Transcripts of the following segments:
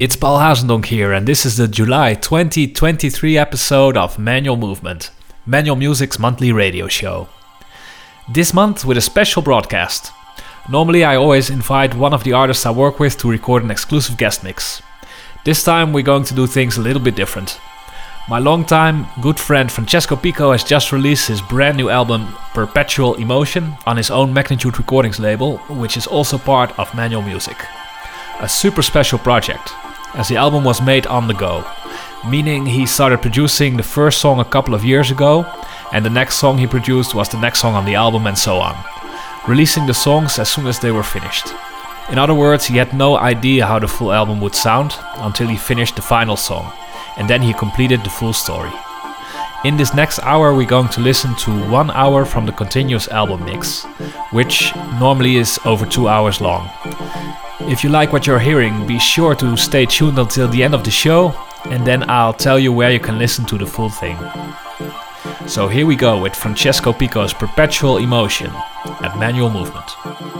It's Paul Hazendonk here, and this is the July 2023 episode of Manual Movement, Manual Music's monthly radio show. This month with a special broadcast. Normally, I always invite one of the artists I work with to record an exclusive guest mix. This time, we're going to do things a little bit different. My longtime good friend Francesco Pico has just released his brand new album Perpetual E-Motion on his own Magnitude Recordings label, which is also part of Manual Music. A super special project, as the album was made on the go, meaning he started producing the first song a couple of years ago, and the next song he produced was the next song on the album, and so on, releasing the songs as soon as they were finished. In other words, he had no idea how the full album would sound until he finished the final song, and then he completed the full story. In this next hour, we're going to listen to one hour from the continuous album mix, which normally is over two hours long. If you like what you're hearing, be sure to stay tuned until the end of the show, and then I'll tell you where you can listen to the full thing. So here we go with Francesco Pico's Perpetual E-Motion at Manual Movement.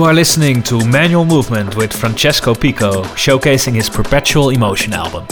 You are listening to Manual Movement with Francesco Pico, showcasing his Perpetual E-Motion album.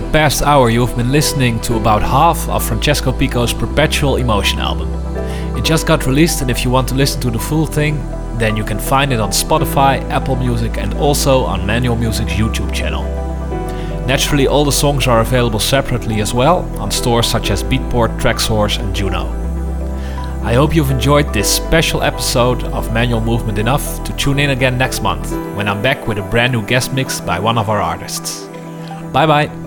The past hour, you've been listening to about half of Francesco Pico's Perpetual E-Motion album. It just got released, and if you want to listen to the full thing, then you can find it on Spotify, Apple Music, and also on Manual Music's YouTube channel. Naturally, all the songs are available separately as well on stores such as Beatport, Traxsource, and Juno. I hope you've enjoyed this special episode of Manual Movement enough to tune in again next month when I'm back with a brand new guest mix by one of our artists. Bye bye!